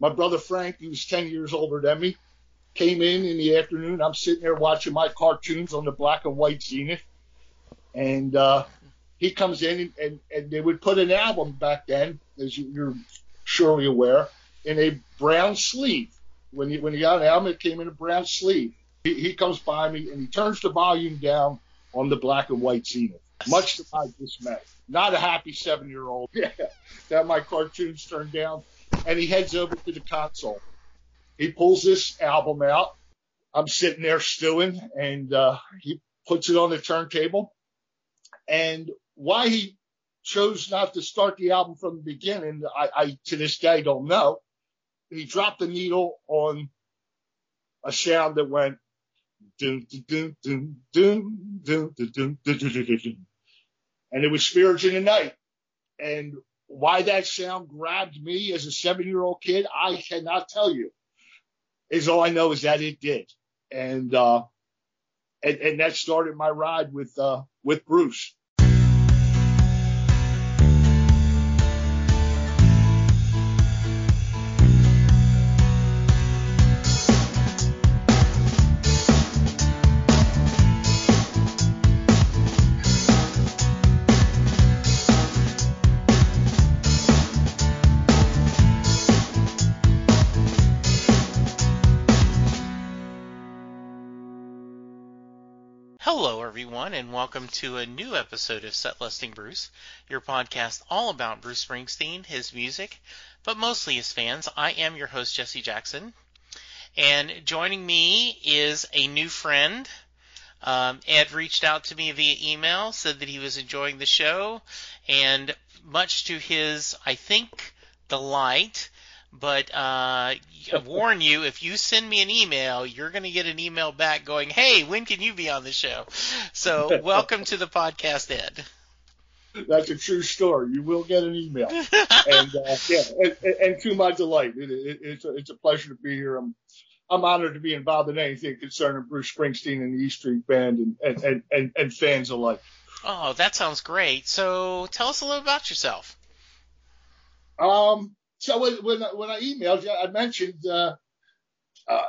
my brother Frank, who was 10 years older than me, came in in the afternoon. I'm sitting there watching my cartoons on the black and white Zenith. And uh, he comes in and, and, and they would put an album back then, as you're surely aware, in a brown sleeve. When you, when you got an album, it came in a brown sleeve. He, he comes by me and he turns the volume down on the black and white Zenith, much to my dismay. Not a happy seven year old. Yeah, that my cartoons turned down. And he heads over to the console. He pulls this album out. I'm sitting there stewing and uh, he puts it on the turntable. And why he chose not to start the album from the beginning, I, I to this day don't know. He dropped the needle on a sound that went and it was Spirits in the Night. And why that sound grabbed me as a seven year old kid, I cannot tell you. Is all I know is that it did. And, uh, and, and that started my ride with, uh, with Bruce. Everyone, and welcome to a new episode of Set Listing Bruce, your podcast all about Bruce Springsteen, his music, but mostly his fans. I am your host, Jesse Jackson, and joining me is a new friend. Um, Ed reached out to me via email, said that he was enjoying the show, and much to his, I think, delight, but uh, I warn you, if you send me an email, you're going to get an email back going, "Hey, when can you be on the show?" So, welcome to the podcast, Ed. That's a true story. You will get an email, and uh, yeah, and, and, to my delight, it, it, it's a, it's a pleasure to be here. I'm I'm honored to be involved in anything concerning Bruce Springsteen and the E Street Band and and, and, and, and fans alike. Oh, that sounds great. So, tell us a little about yourself. Um, so when when, I emailed you, I mentioned uh, uh,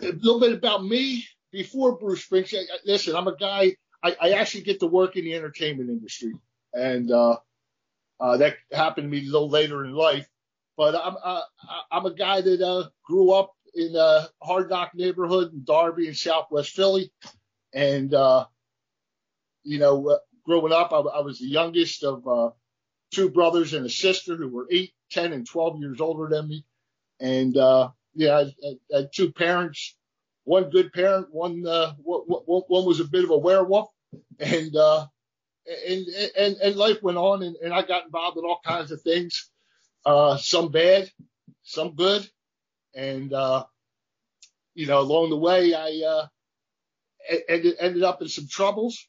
a little bit about me before Bruce Springsteen. Listen, I'm a guy. I, I actually get to work in the entertainment industry, and uh, uh, that happened to me a little later in life. But I'm uh, I'm a guy that uh, grew up in a hard knock neighborhood in Darby in Southwest Philly, and uh, you know, uh, growing up, I, I was the youngest of uh, two brothers and a sister who were eight, 10, and 12 years older than me. And, uh, yeah, I, I, had two parents, one good parent, one, uh, one, one was a bit of a werewolf and, uh, and, and, and life went on and, and I got involved in all kinds of things, uh, some bad, some good. And, uh, you know, along the way, I, uh, ended, ended up in some troubles,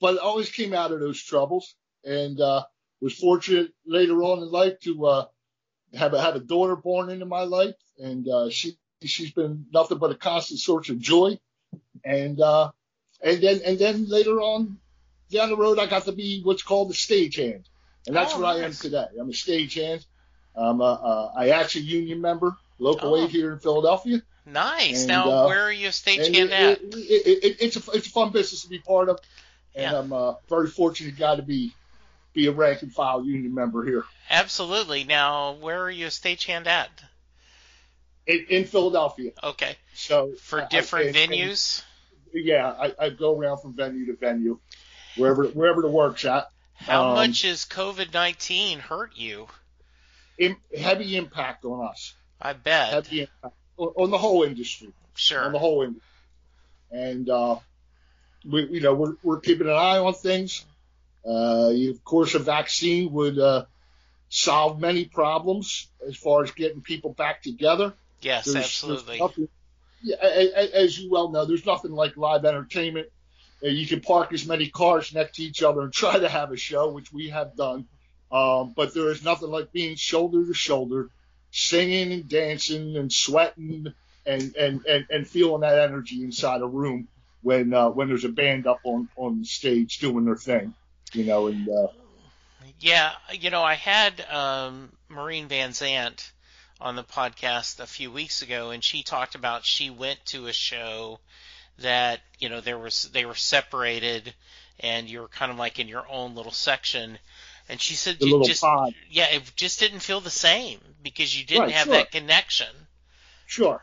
but I always came out of those troubles. And, uh, was fortunate later on in life to uh, have a, have a daughter born into my life, and uh, she she's been nothing but a constant source of joy. And uh, and then and then later on down the road, I got to be what's called a stagehand, and that's oh, what nice. I am today. I'm a stagehand. I'm a, actually union member, local Oh. aid here in Philadelphia. Nice. And, now, uh, where are you stagehand at? it, it, it, it's a it's a fun business to be part of, and Yeah. I'm a very fortunate guy to be be a rank and file union member here. Absolutely. Now, where are you a stagehand at? in, in Philadelphia. Okay. So For different I- and- venues? and, yeah, I, I go around from venue to venue, wherever wherever the work's at. How um, much has COVID 19 hurt you? Im- heavy impact on us. I bet. Heavy impact on, on the whole industry. Sure. On the whole industry. And uh, we, you know, we're we're keeping an eye on things. Uh, of course, a vaccine would uh, solve many problems as far as getting people back together. Yes, There's- absolutely. there's nothing- yeah, as you well know, there's nothing like live entertainment. Uh, You can park as many cars next to each other and try to have a show, which we have done. Um, but there is nothing like being shoulder to shoulder, singing and dancing and sweating and, and, and, and feeling that energy inside a room when uh, when there's a band up on, on stage doing their thing. You know, and uh, Yeah, you know, I had um, Maureen Van Zandt on the podcast a few weeks ago, and she talked about she went to a show that you know there was they were separated, and you were kind of like in your own little section. And she said, you just pod. yeah, it just didn't feel the same because you didn't Right, have sure. that connection. Sure,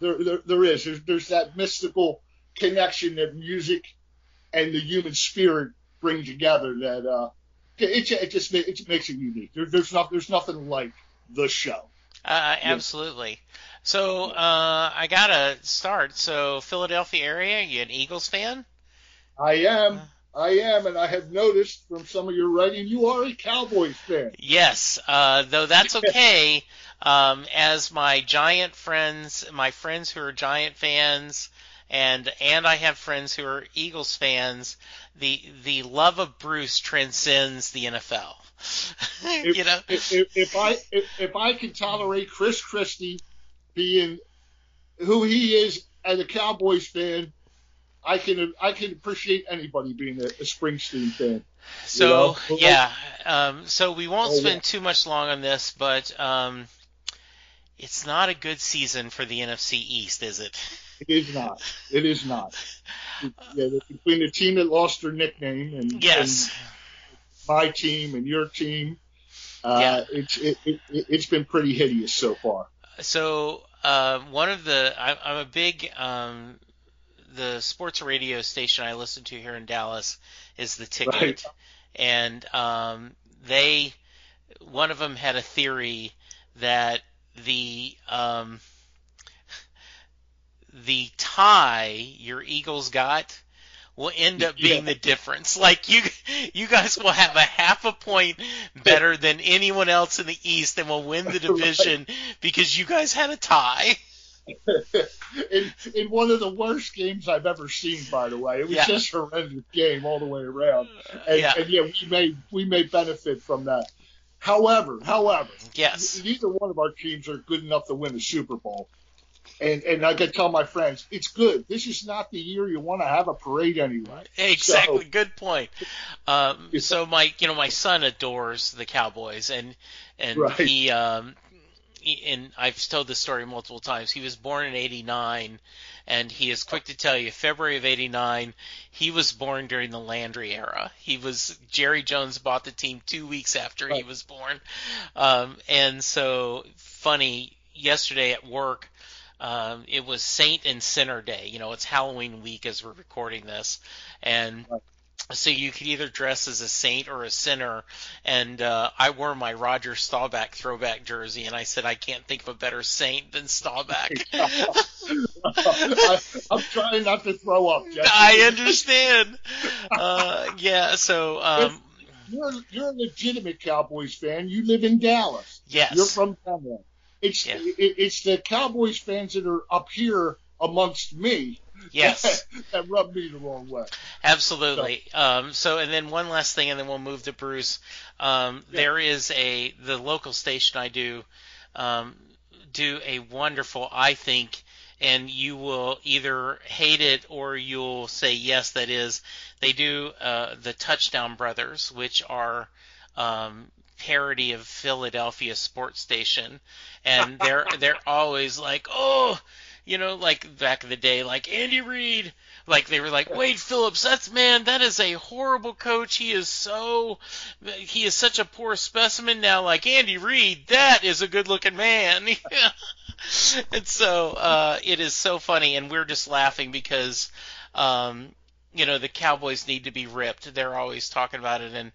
there, there, there is. There's, there's that mystical connection that music and the human spirit bring together. That uh, it, it just it makes it unique. There, there's not there's nothing like the show. Uh, absolutely. So uh, I gotta start. So Philadelphia area, you an Eagles fan? I am, I am, and I have noticed from some of your writing, you are a Cowboys fan. Yes, uh, though that's okay. Um, as my giant friends, my friends who are giant fans, and and I have friends who are Eagles fans. The the love of Bruce transcends the NFL. If, you know, if, if, if I if, if I can tolerate Chris Christie being who he is as a Cowboys fan, I can I can appreciate anybody being a, a Springsteen fan. So know? yeah, um, so we won't Oh, spend yeah. too much long on this, but um, it's not a good season for the NFC East, is it? It is not. It is not. Yeah, between the team that lost their nickname and, Yes. and my team and your team, uh, Yeah. it's it, it, it's been pretty hideous so far. So uh, one of the I, I'm a big um, the sports radio station I listen to here in Dallas is the Ticket, Right. and um, they one of them had a theory that the um, the tie your Eagles got will end up being Yeah. the difference. Like you, you guys will have a half a point better than anyone else in the East, and will win the division because you guys had a tie. in, in one of the worst games I've ever seen, by the way. It was Yeah. just a horrendous game all the way around. And yeah. and yeah we may we may benefit from that. However, however, Yes. neither one of our teams are good enough to win a Super Bowl. And and I can tell my friends, it's good. This is not the year you want to have a parade anyway. Exactly. So- Good point. Um, so my, you know, my son adores the Cowboys, and and Right. he, um, and I've told this story multiple times. He was born in '89, and he is quick to tell you, February of '89, he was born during the Landry era. He was Jerry Jones bought the team two weeks after he was born, um, and so funny. Yesterday at work, um, it was Saint and Sinner Day. You know, it's Halloween week as we're recording this, and Right. So you could either dress as a saint or a sinner. And uh, I wore my Roger Staubach throwback jersey, and I said I can't think of a better saint than Staubach. I, I'm trying not to throw up. Jesse. I understand. Uh, yeah. So um, You're you're a legitimate Cowboys fan. You live in Dallas. yes. You're from Conrad. It's Yeah. it, it's the Cowboys fans that are up here amongst me yes. that rub me the wrong way. Absolutely. Um, so, and then one last thing, and then we'll move to Bruce. Um, Yeah. There is a the local station I do um, do a wonderful, I think, and you will either hate it or you'll say yes. That is, they do uh, the Touchdown Brothers, which are um, parody of Philadelphia sports station, and they're they're always like, oh, you know, like back in the day, like Andy Reid, like they were like Wade Phillips. That's man, that is a horrible coach. He is so, he is such a poor specimen now. Like Andy Reid, that is a good looking man. and so uh, it is so funny, and we're just laughing because. Um, you know the Cowboys need to be ripped. They're always talking about it, and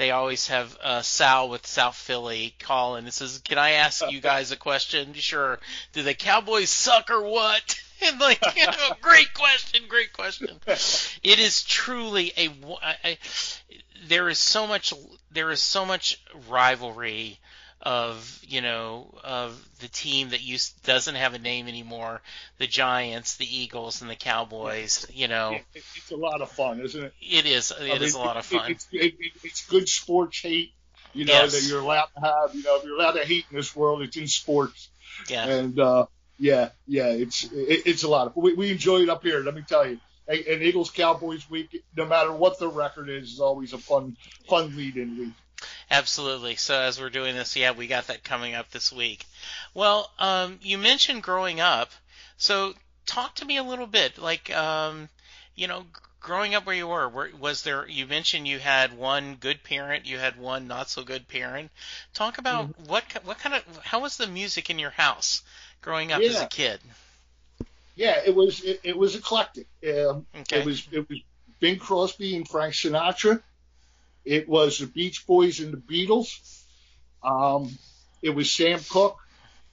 they always have uh, Sal with South Philly call and says, "Can I ask you guys a question?" Sure. Do the Cowboys suck or what? And like, you know, great question, great question. It is truly a. I- I- there is so much. There is so much rivalry of you know of the team that used doesn't have a name anymore, the Giants, the Eagles, and the Cowboys. You know, It, it, it's a lot of fun, isn't it? it is. I It is a lot of fun. It's, it, it, it's good sports hate. You know Yes. that you're allowed to have. You know, if you're allowed to hate in this world, it's in sports. Yeah. And uh, yeah, yeah, it's it, it's a lot of. We, we enjoy it up here. Let me tell you. And and Eagles Cowboys week, no matter what the record is, is always a fun fun lead in week. Absolutely. So as we're doing this, yeah, we got that coming up this week. Well, um, you mentioned growing up, so talk to me a little bit, like, um, you know, growing up where you were, were, was there? You mentioned you had one good parent, you had one not so good parent. Talk about mm-hmm. what what kind of how was the music in your house growing up yeah. as a kid? Yeah, it was it, it was eclectic. Um, okay. It was it was Bing Crosby and Frank Sinatra. It was the Beach Boys and the Beatles. Um, it was Sam Cooke.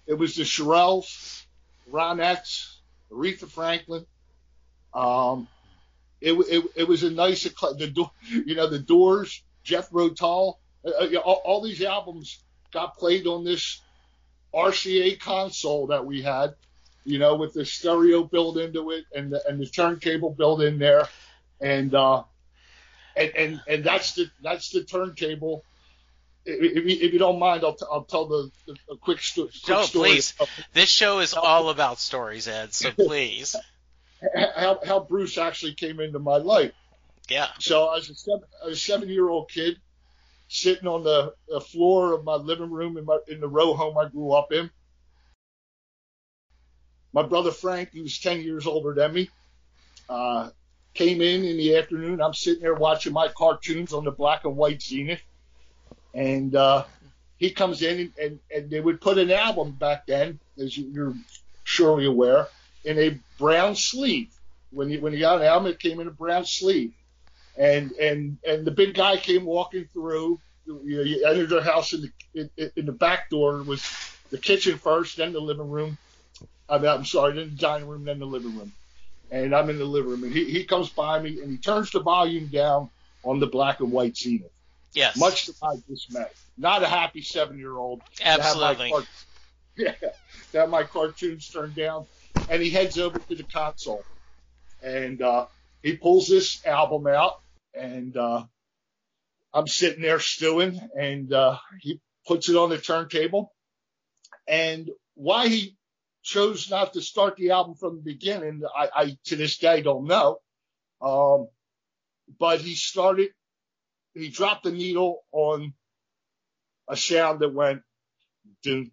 It was the Shirelles, Ronettes, Aretha Franklin. Um, it, it, it was a nice, the you know, the Doors, Jethro Tull, uh, uh all, all these albums got played on this RCA console that we had, you know, with the stereo built into it and the, and the turntable built in there, and uh, and and and that's the that's the turntable. If you, if you don't mind, I'll, t- I'll tell the, the a quick, sto- quick no, story. please. This show is all about stories, Ed. So please. how, how Bruce actually came into my life. Yeah. So as a seven, a seven year old kid, sitting on the, the floor of my living room in my in the row home I grew up in. My brother Frank, he was ten years older than me, uh, came in in the afternoon. I'm sitting there watching my cartoons on the black and white Zenith, and uh, he comes in and, and, and they would put an album back then, as you're surely aware, in a brown sleeve. When he when he got an album, it came in a brown sleeve, and and and the big guy came walking through. You, know, you entered their house in the in, in the back door It was the kitchen first, then the living room. I mean, I'm sorry, then the dining room, then the living room. And I'm in the living room, and he, he comes by me and he turns the volume down on the black and white Zenith. Yes. Much to my dismay. Not a happy seven year old. Absolutely. Yeah, to have my cartoons turned down and he heads over to the console and uh, he pulls this album out and uh, I'm sitting there stewing and uh, he puts it on the turntable and why he chose not to start the album from the beginning. I, I to this day don't know. Um, but he started, he dropped the needle on a sound that went and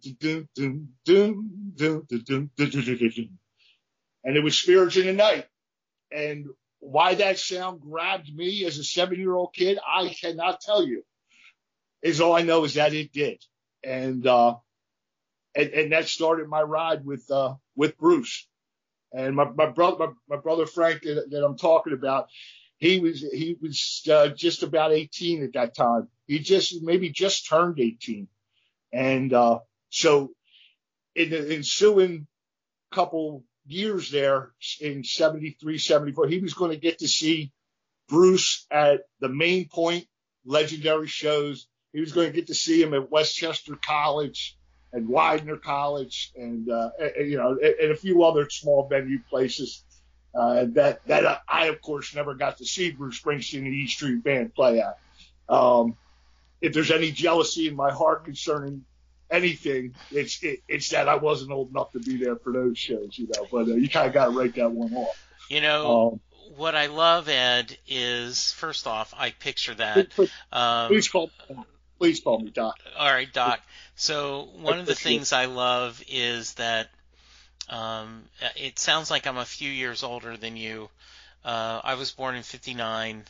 it was spirits in the night. And why that sound grabbed me as a seven year old kid, I cannot tell you. Is all I know is that it did. And uh, and, and that started my ride with, uh, with Bruce. And my, my brother, my, my brother Frank that, that, I'm talking about, he was, he was, uh, just about 18 at that time. He just, maybe just turned 18. And, uh, so in the ensuing couple years there in 73, 74. He was going to get to see Bruce at the main point legendary shows. He was going to get to see him at West Chester College and Widener College and, uh, and you know, and, a few other small venue places. Uh, that, that I, of course, never got to see Bruce Springsteen and E Street Band play at. Um, if there's any jealousy in my heart concerning anything, it's it, it's that I wasn't old enough to be there for those shows, you know. But uh, you kind of got to write that one off. You know, um, what I love, Ed, is first off, I picture that. Um, please call, please call me Doc. All right, Doc. So one of the things I love is that um, it sounds like I'm a few years older than you. Uh, I was born in '59,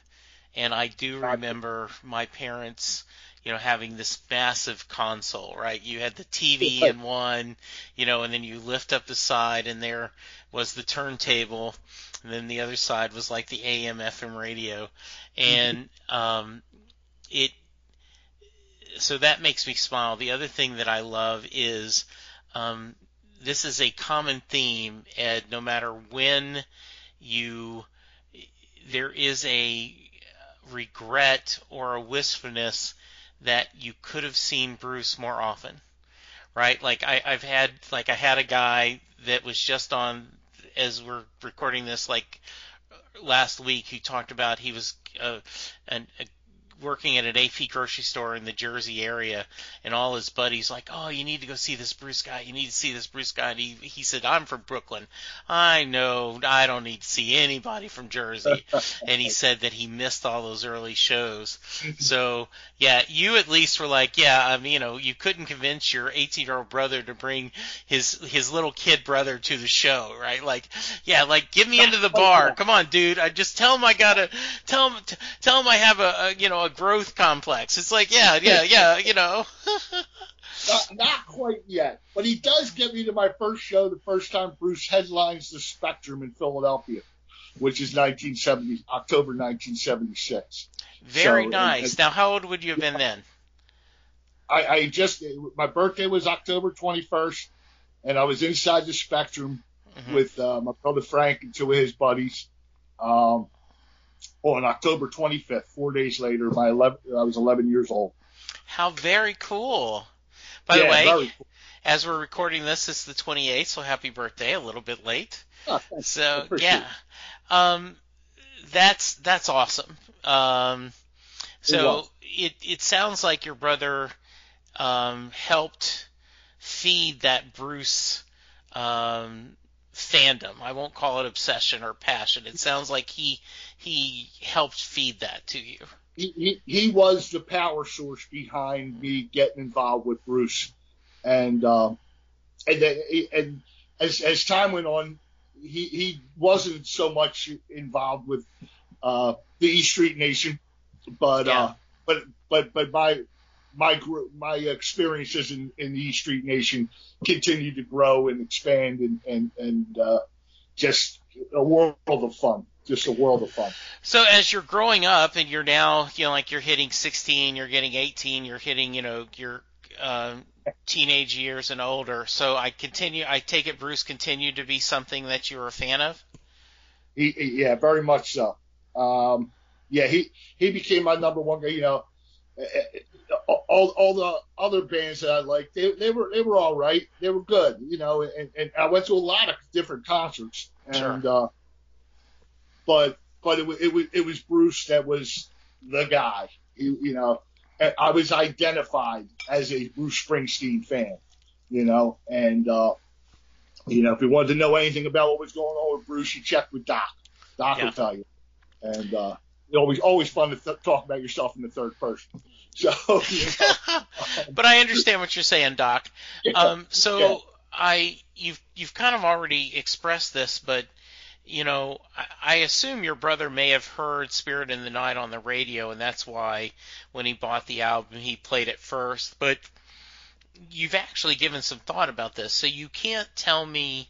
and I do remember my parents you know, having this massive console, right? You had the TV in one, you know, and then you lift up the side and there was the turntable, and then the other side was like the AM FM radio. And um it so that makes me smile. The other thing that I love is um this is a common theme, Ed, no matter when you there is a regret or a wistfulness that you could have seen Bruce more often, right? Like I, I've had like I had a guy that was just on as we're recording this like last week who talked about he was uh, an, a, working at an AP grocery store in the Jersey area, and all his buddies like, "Oh, you need to go see this Bruce guy. You need to see this Bruce guy." And he he said, "I'm from Brooklyn. I know. I don't need to see anybody from Jersey." and he said that he missed all those early shows. So yeah, you at least were like, yeah, I mean, you know, you couldn't convince your 18 year old brother to bring his his little kid brother to the show, right? Like, yeah, like get me into the bar. Come on, dude. I just tell him I gotta tell him tell him I have a, a you know a growth complex. It's like, yeah, yeah, yeah, you know. not, not quite yet, but he does get me to my first show the first time Bruce headlines the Spectrum in Philadelphia, which is 1970 October 1976. Very so, nice. And, now, how old would you have been then? I, I just my birthday was October 21st, and I was inside the Spectrum mm-hmm. with uh, my brother Frank and two of his buddies. Um, on October 25th, four days later, my 11, I was 11 years old. How very cool! By yeah, the way, cool. as we're recording this, it's the 28th, so happy birthday! A little bit late. Oh, so yeah, um, that's that's awesome. Um, so it it sounds like your brother um, helped feed that Bruce um, fandom. I won't call it obsession or passion. It sounds like he he helped feed that to you. He, he, he was the power source behind me getting involved with Bruce, and um, and then, and as as time went on, he he wasn't so much involved with uh, the East Street Nation, but yeah. uh, but but but my my my experiences in, in the East Street Nation continued to grow and expand and and and uh, just a world of fun just a world of fun. So as you're growing up and you're now, you know, like you're hitting 16, you're getting 18, you're hitting, you know, your uh, teenage years and older. So I continue. I take it Bruce continued to be something that you were a fan of. He, he, yeah, very much so. Um, yeah, he he became my number one guy. You know, eh, eh, all all the other bands that I liked, they they were they were all right. They were good. You know, and, and I went to a lot of different concerts, and sure. uh, but but it, it was it was Bruce that was the guy. You, you know, I was identified as a Bruce Springsteen fan. You know, and uh, you know if you wanted to know anything about what was going on with Bruce, you check with Doc. Doc yeah. will tell you. And uh, it's always always fun to th- talk about yourself in the third person. So, you know, but I understand what you're saying, Doc. Yeah, um, so yeah. I you've you've kind of already expressed this, but you know, I, assume your brother may have heard Spirit in the Night on the radio, and that's why when he bought the album, he played it first. But you've actually given some thought about this, so you can't tell me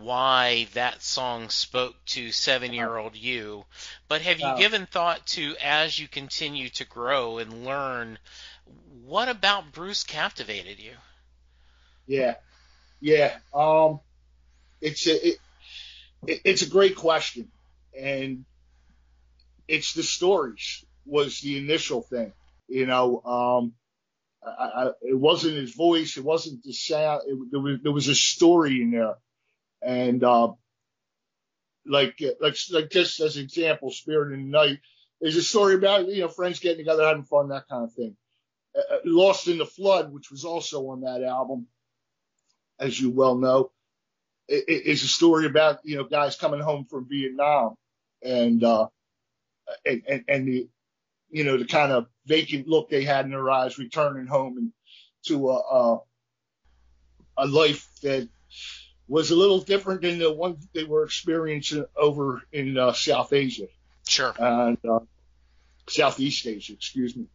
why that song spoke to seven year old you, but have you given thought to as you continue to grow and learn, what about Bruce captivated you? Yeah, yeah. Um, it's a, it, it's a great question, and it's the stories was the initial thing. You know, um, I, I, it wasn't his voice, it wasn't the sound. It, there was there was a story in there, and uh, like like like just as an example, Spirit in the Night is a story about you know friends getting together, having fun, that kind of thing. Uh, uh Lost in the Flood, which was also on that album, as you well know is a story about you know guys coming home from Vietnam and uh, and, and, and the you know the kind of vacant look they had in their eyes returning home and to a, a a life that was a little different than the one they were experiencing over in uh, South Asia. Sure. And uh, Southeast Asia, excuse me.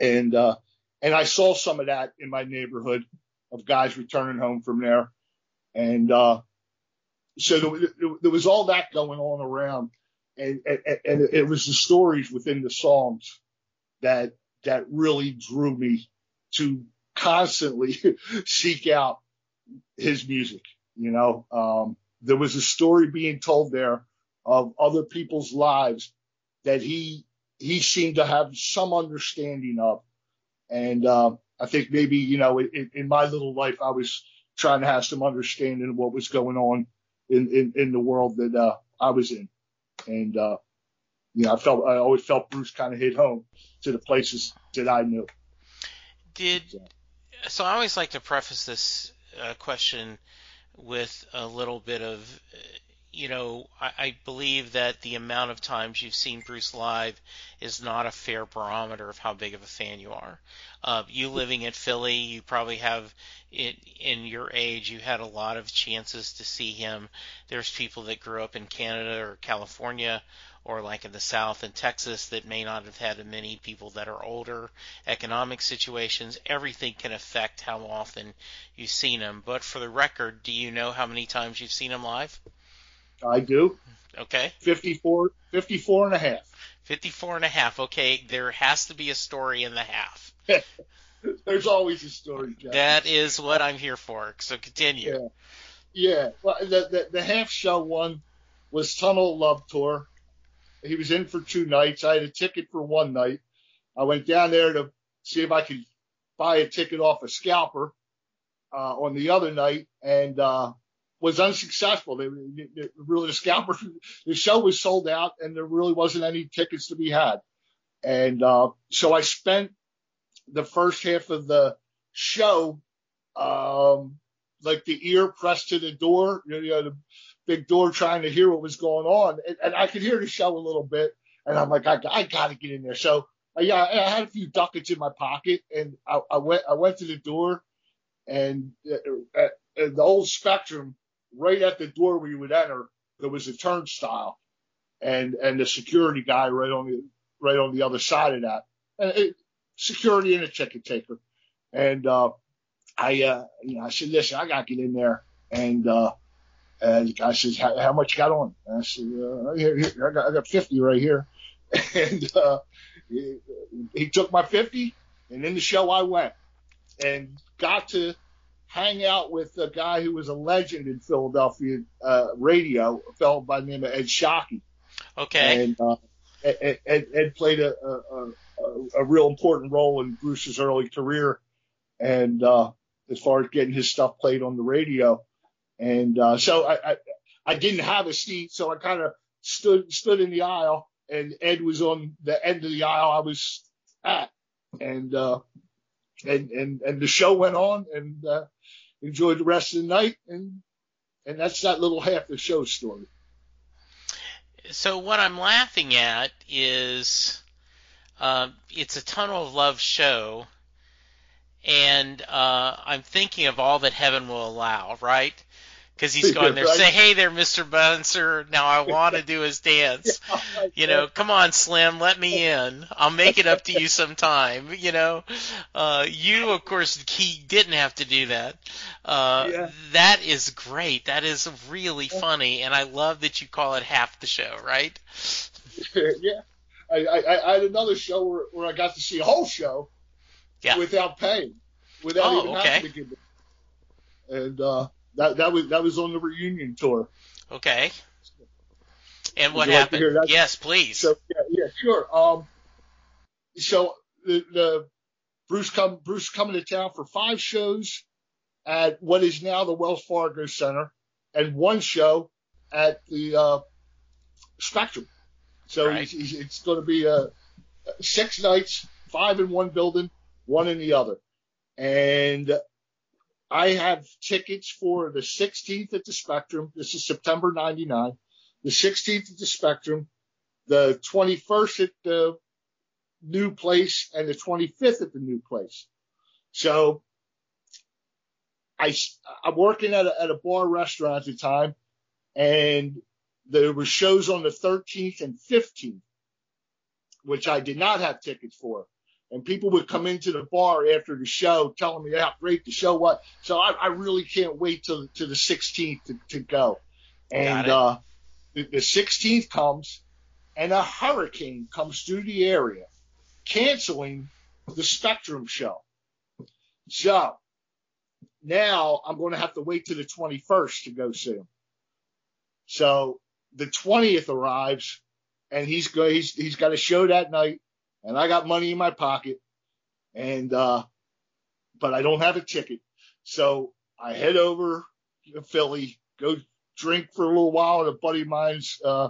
And uh, and I saw some of that in my neighborhood of guys returning home from there and uh, so there, there, was all that going on around, and, and, and it was the stories within the songs that that really drew me to constantly seek out his music. You know, um, there was a story being told there of other people's lives that he he seemed to have some understanding of, and uh, I think maybe you know in, in my little life I was trying to have some understanding of what was going on in, in, in the world that uh, I was in. And, uh, you know, I felt I always felt Bruce kind of hit home to the places that I knew. Did so? I always like to preface this uh, question with a little bit of, you know, I, I believe that the amount of times you've seen Bruce live is not a fair barometer of how big of a fan you are. Uh, you living in Philly, you probably have in, in your age, you had a lot of chances to see him. There's people that grew up in Canada or California or like in the South and Texas that may not have had many people that are older, economic situations, everything can affect how often you've seen him. But for the record, do you know how many times you've seen him live? I do. Okay. 54, 54 and a half. 54 and a half. Okay, there has to be a story in the half. There's always a story. That is what I'm here for. So continue. Yeah. Yeah. Well, the, the, the half show one was Tunnel Love Tour. He was in for two nights. I had a ticket for one night. I went down there to see if I could buy a ticket off a scalper uh, on the other night and uh, was unsuccessful. They, they, really the scalper, the show was sold out and there really wasn't any tickets to be had. And uh, so I spent the first half of the show um, like the ear pressed to the door, you know, the big door trying to hear what was going on. And, and I could hear the show a little bit. And I'm like, I, I got to get in there. So uh, yeah, I had a few ducats in my pocket and I, I went, I went to the door and uh, uh, the old spectrum right at the door where you would enter, there was a turnstile and, and the security guy right on the, right on the other side of that. And it, security and a ticket taker. And, uh, I, uh, you know, I said, listen, I got to get in there. And, uh, and the guy says, how, how much you got on? And I said, uh, here, here, I got, I got 50 right here. And, uh, he, he took my 50 and in the show I went and got to hang out with a guy who was a legend in Philadelphia, uh, radio, a fellow by the name of Ed Sciaky. Okay. And, uh, Ed, Ed, Ed played a, a, a, a real important role in Bruce's early career. And, uh, as far as getting his stuff played on the radio. And uh, so I, I, I didn't have a seat, so I kind of stood stood in the aisle, and Ed was on the end of the aisle I was at, and uh, and and and the show went on, and uh, enjoyed the rest of the night, and and that's that little half the show story. So what I'm laughing at is, uh, it's a tunnel of love show and uh, I'm thinking of all that heaven will allow, right? Because he's going there, say, "Hey there, Mister bouncer Now I want to do his dance. you know, come on, Slim, let me in. I'll make it up to you sometime. You know, uh, you of course he didn't have to do that. Uh, yeah. That is great. That is really funny, and I love that you call it half the show, right? yeah, I, I, I had another show where, where I got to see a whole show yeah. without paying, without oh, even okay. having to give it. And uh, that that was that was on the reunion tour. Okay. And what happened? Like yes, please. So yeah, yeah, sure. Um, so the, the Bruce come Bruce coming to town for five shows at what is now the Wells Fargo Center, and one show at the uh, Spectrum. So right. he's, he's, it's going to be uh, six nights, five in one building, one in the other. And I have tickets for the 16th at the Spectrum. This is September 99. The 16th at the Spectrum, the 21st at the new place, and the 25th at the new place. So I, I'm working at a, at a bar restaurant at the time, and there were shows on the 13th and 15th, which I did not have tickets for and people would come into the bar after the show telling me how great the show was. So I, I really can't wait till to the 16th to, to go. And uh, the, the 16th comes, and a hurricane comes through the area, canceling the Spectrum show. So now I'm going to have to wait to the 21st to go see him. So the 20th arrives, and he's go, he's he's got a show that night and I got money in my pocket and, uh, but I don't have a ticket. So I head over to Philly, go drink for a little while at a buddy of mine's, uh,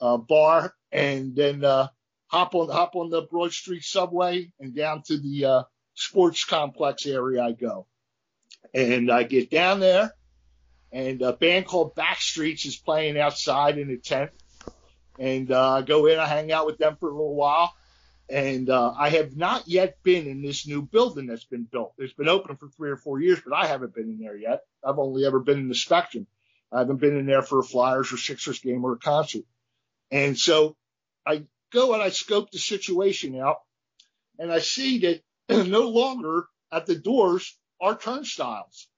uh, bar, and then uh, hop on hop on the Broad Street subway and down to the uh, sports complex area. I go, and I get down there, and a band called Backstreets is playing outside in a tent, and uh, I go in, I hang out with them for a little while. And uh, I have not yet been in this new building that's been built. It's been open for three or four years, but I haven't been in there yet. I've only ever been in the Spectrum. I haven't been in there for a Flyers or Sixers game or a concert. And so I go and I scope the situation out and I see that no longer at the doors are turnstiles.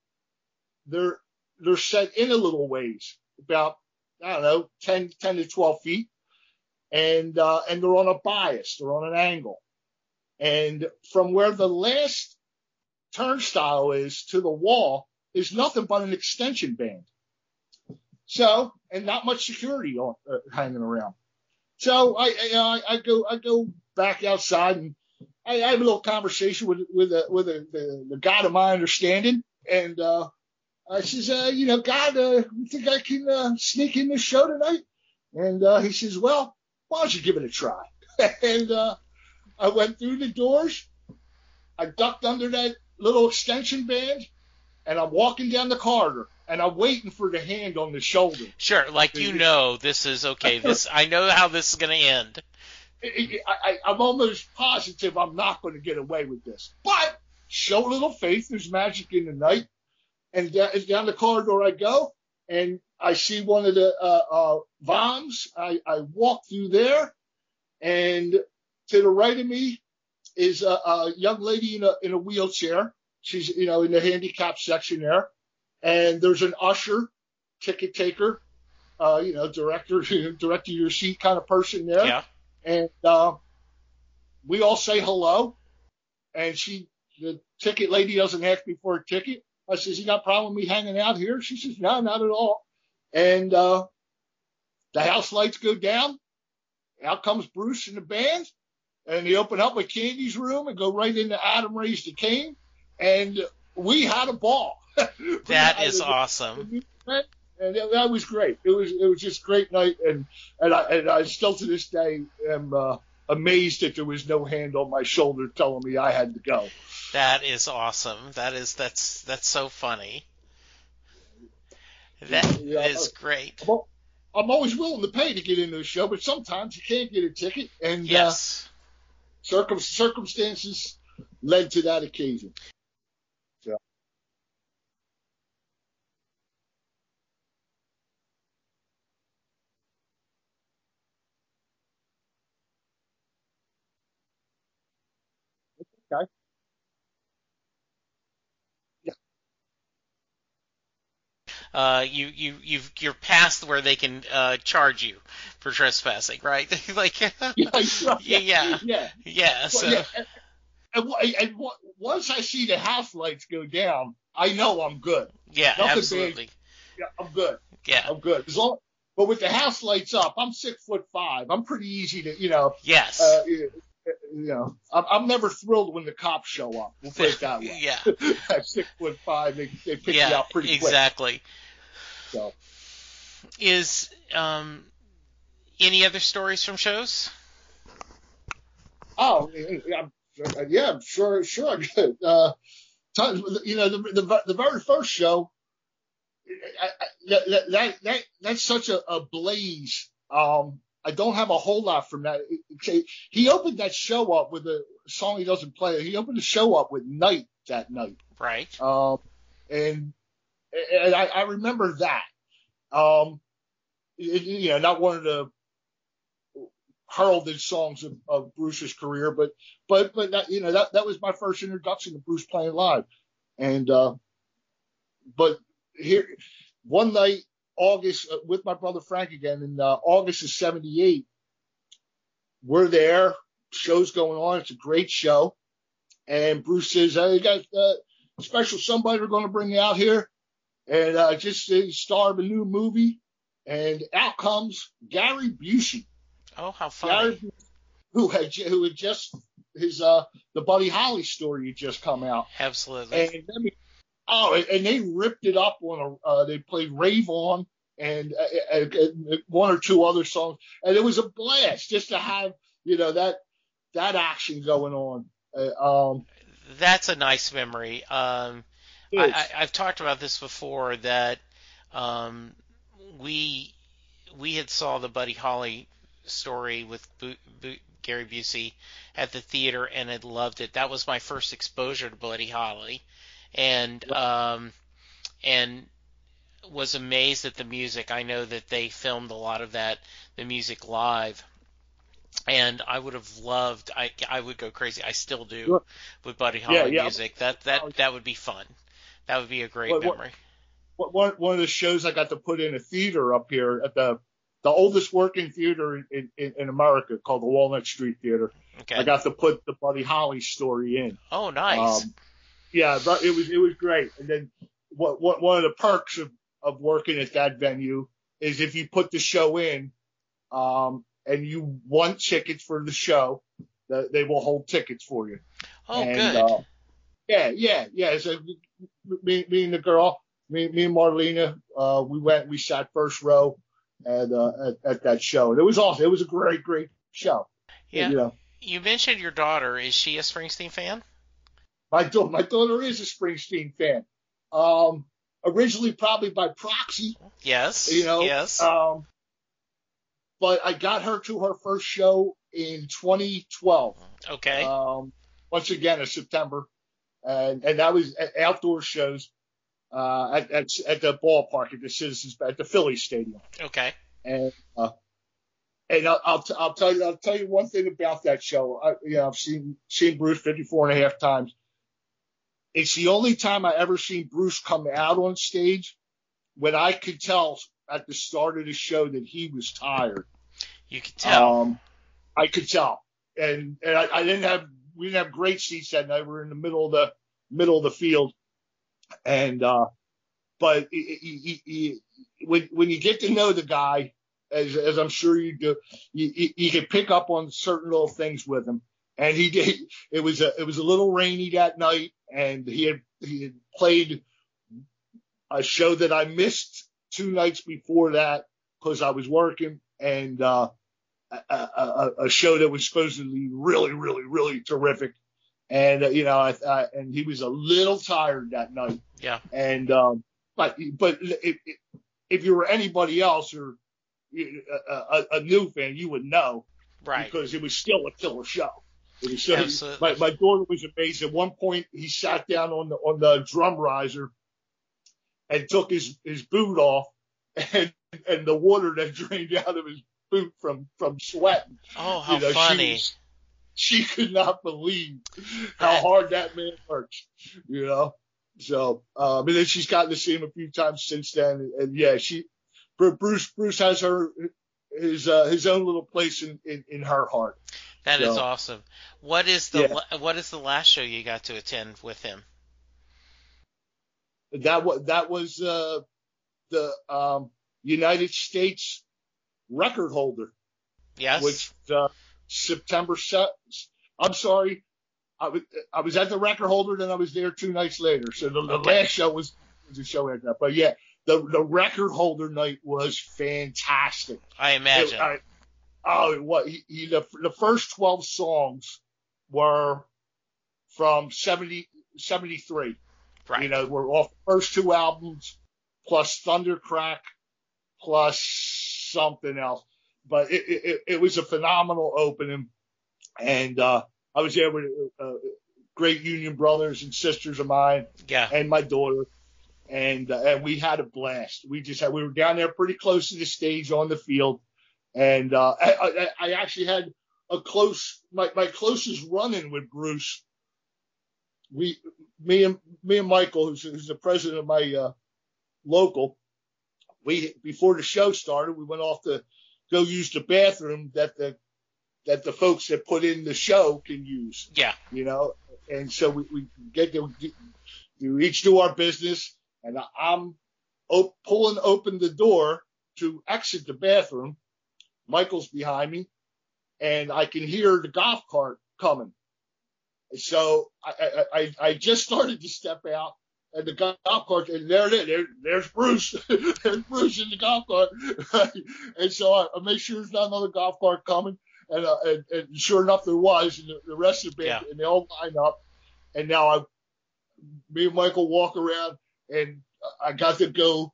They're, they're set in a little ways, about, I don't know, 10, 10 to 12 feet. And, uh, and they're on a bias. They're on an angle. And from where the last turnstile is to the wall is nothing but an extension band. So, and not much security on, uh, hanging around. So I, I, I go, I go back outside and I, I have a little conversation with, with, a, with a, the, the God of my understanding. And, uh, I says, uh, you know, God, uh, you think I can, uh, sneak in this show tonight? And, uh, he says, well, why don't you give it a try? and, uh, I went through the doors. I ducked under that little extension band and I'm walking down the corridor and I'm waiting for the hand on the shoulder. Sure, like you know, this is okay. This I know how this is going to end. I, am almost positive I'm not going to get away with this, but show a little faith. There's magic in the night, and down the corridor I go, and I see one of the uh, uh, VOMs. I, I walk through there, and to the right of me is a, a young lady in a in a wheelchair. She's you know in the handicap section there and there's an usher, ticket taker, uh, you know, director, director your seat kind of person there. Yeah. And uh, we all say hello, and she, the ticket lady, doesn't ask me for a ticket. I says, "You got a problem with me hanging out here?" She says, "No, not at all." And uh, the house lights go down. Out comes Bruce and the band, and they open up a Candy's room and go right into Adam Raised a Cain, and we had a ball. that is awesome. And that was great. It was it was just a great night, and and I and I still to this day am uh, amazed that there was no hand on my shoulder telling me I had to go. That is awesome. That is that's that's so funny. That yeah, is great. I'm, I'm, always willing to pay to get into a show, but sometimes you can't get a ticket, and uh, yes, uh, circum- circumstances led to that occasion. Okay. Uh, you you you've you're past where they can uh, charge you for trespassing, right? like yeah, yeah, yeah, yeah, yeah. So yeah. And, and, and, once I see the house lights go down, I know I'm good. Yeah, Nothing absolutely. Big. Yeah, I'm good. Yeah, I'm good. As long, but with the house lights up, I'm six foot five. I'm pretty easy to, you know. Yes. Uh, you know, I'm, I'm never thrilled when the cops show up. We'll put it that way. yeah. At six foot five, they, they pick yeah, you out pretty exactly. quick. Exactly. So. Is um any other stories from shows? Oh, yeah, yeah I'm sure, sure. I could. Uh, you know, the, the, the very first show, I, I, that, that, that, that's such a, a blaze. Um, I don't have a whole lot from that. He opened that show up with a song he doesn't play. He opened the show up with Night that night. Right. Um, and and I, I remember that. Um, it, you know, not one of the heralded songs of, of Bruce's career, but but but that, you know that that was my first introduction to Bruce playing live, and uh, but here one night August uh, with my brother Frank again in uh, August of '78. We're there, show's going on. It's a great show, and Bruce says, "Hey, you got uh, special somebody we're going to bring out here, and uh, just a star of a new movie." And out comes Gary Busey. Oh, how funny! Gary, who had who had just his uh the Buddy Holly story had just come out. Absolutely. And Oh, and they ripped it up on a. Uh, they played Rave On, and, and, and one or two other songs, and it was a blast just to have you know that that action going on. Uh, um, That's a nice memory. Um, I, have talked about this before that um, we we had saw the Buddy Holly story with Bo- Bo- Gary Busey at the theater and had loved it. That was my first exposure to Buddy Holly, and um, and was amazed at the music. I know that they filmed a lot of that the music live. And I would have loved. I I would go crazy. I still do Sure. with Buddy Holly Yeah, yeah. music. That that that would be fun. That would be a great What- what- memory. one one of the shows I got to put in a theater up here at the the oldest working theater in, in, in America called the Walnut Street Theater. Okay. I got to put the Buddy Holly story in. oh, nice. Um, yeah, but it was it was great. And then what what one of the perks of of working at that venue is if you put the show in, um, and you want tickets for the show, the, they will hold tickets for you. oh, and, good. Uh, yeah, yeah, yeah. So me, me and the girl, me, me and Marlena, uh, we went, we sat first row at, uh, at, at that show. And it was awesome. It was a great, great show. yeah. You know, You mentioned your daughter. Is she a Springsteen fan? My, da- my daughter is a Springsteen fan. Um, originally probably by proxy, Yes. you know, Yes. um, but I got her to her first show in 2012. okay. um, once again in September, and and that was at outdoor shows uh, at, at at the ballpark at the Citizens at the Phillies Stadium, okay. and uh, and I'll I'll, t- I'll tell you I'll tell you one thing about that show. I, you know, I've seen seen Bruce 54 and a half times. It's the only time I ever seen Bruce come out on stage when I could tell at the start of the show that he was tired. You could tell. Um, I could tell, and and I, I didn't have we didn't have great seats that night. We were in the middle of the middle of the field, and uh, but he, he, he, when when you get to know the guy, as as I'm sure you do, you, you, you can pick up on certain little things with him. And he did. It was a it was a little rainy that night, and he had he had played a show that I missed two nights before that because I was working, and uh, a, a, a show that was supposedly really, really, really terrific. And uh, you know, I, I, and he was a little tired that night. Yeah. And um, but but if, if you were anybody else or a, a, a new fan, you would know right. because it was still a killer show. It was still, Absolutely. my, my daughter was amazed. At one point, he sat down on the on the drum riser and took his his boot off, and and the water that drained out of his boot from from sweating. Oh, how you know, funny. She, was- she could not believe how hard that man works. You know. So, um, and then she's gotten to see him a few times since then, and, and yeah, she, Bruce, Bruce has her his uh, his own little place in, in, in her heart. That is So- awesome. What is the Yeah. what is the last show you got to attend with him? That was that was uh, the um, United States record holder, Yes. which uh, September. Se- I'm sorry, I was I was at the record holder, then I was there two nights later. So the, the Okay. last show was, was a show after that. But yeah, the the record holder night was fantastic. I imagine. It- I- oh, what he, he the, the first twelve songs were from 70, 73. right. You know, we're off the first two albums plus Thundercrack plus something else. But it, it, it- it was a phenomenal opening. And, uh, I was there with, uh, great union brothers and sisters of mine yeah. and my daughter. And, uh, and we had a blast. We just had, we were down there pretty close to the stage on the field. And, uh, I, I, I actually had a close, my, my closest run in with Bruce. We, me and, me and Michael, who's, who's the president of my, uh, local, we, before the show started, we went off to go use the bathroom that the, that the folks that put in the show can use Yeah. you know. And so we, we get to we each do our business, and I'm op- pulling open the door to exit the bathroom. Michael's behind me, and I can hear the golf cart coming. So I, I, I, I just started to step out, and the golf cart, and there it is. There, there's Bruce. there's Bruce in the golf cart. and so I, I make sure there's not another golf cart coming. And, uh, and, and sure enough, there was. And the, the rest of the band, Yeah. and they all line up. And now I, me and Michael walk around, and I got to go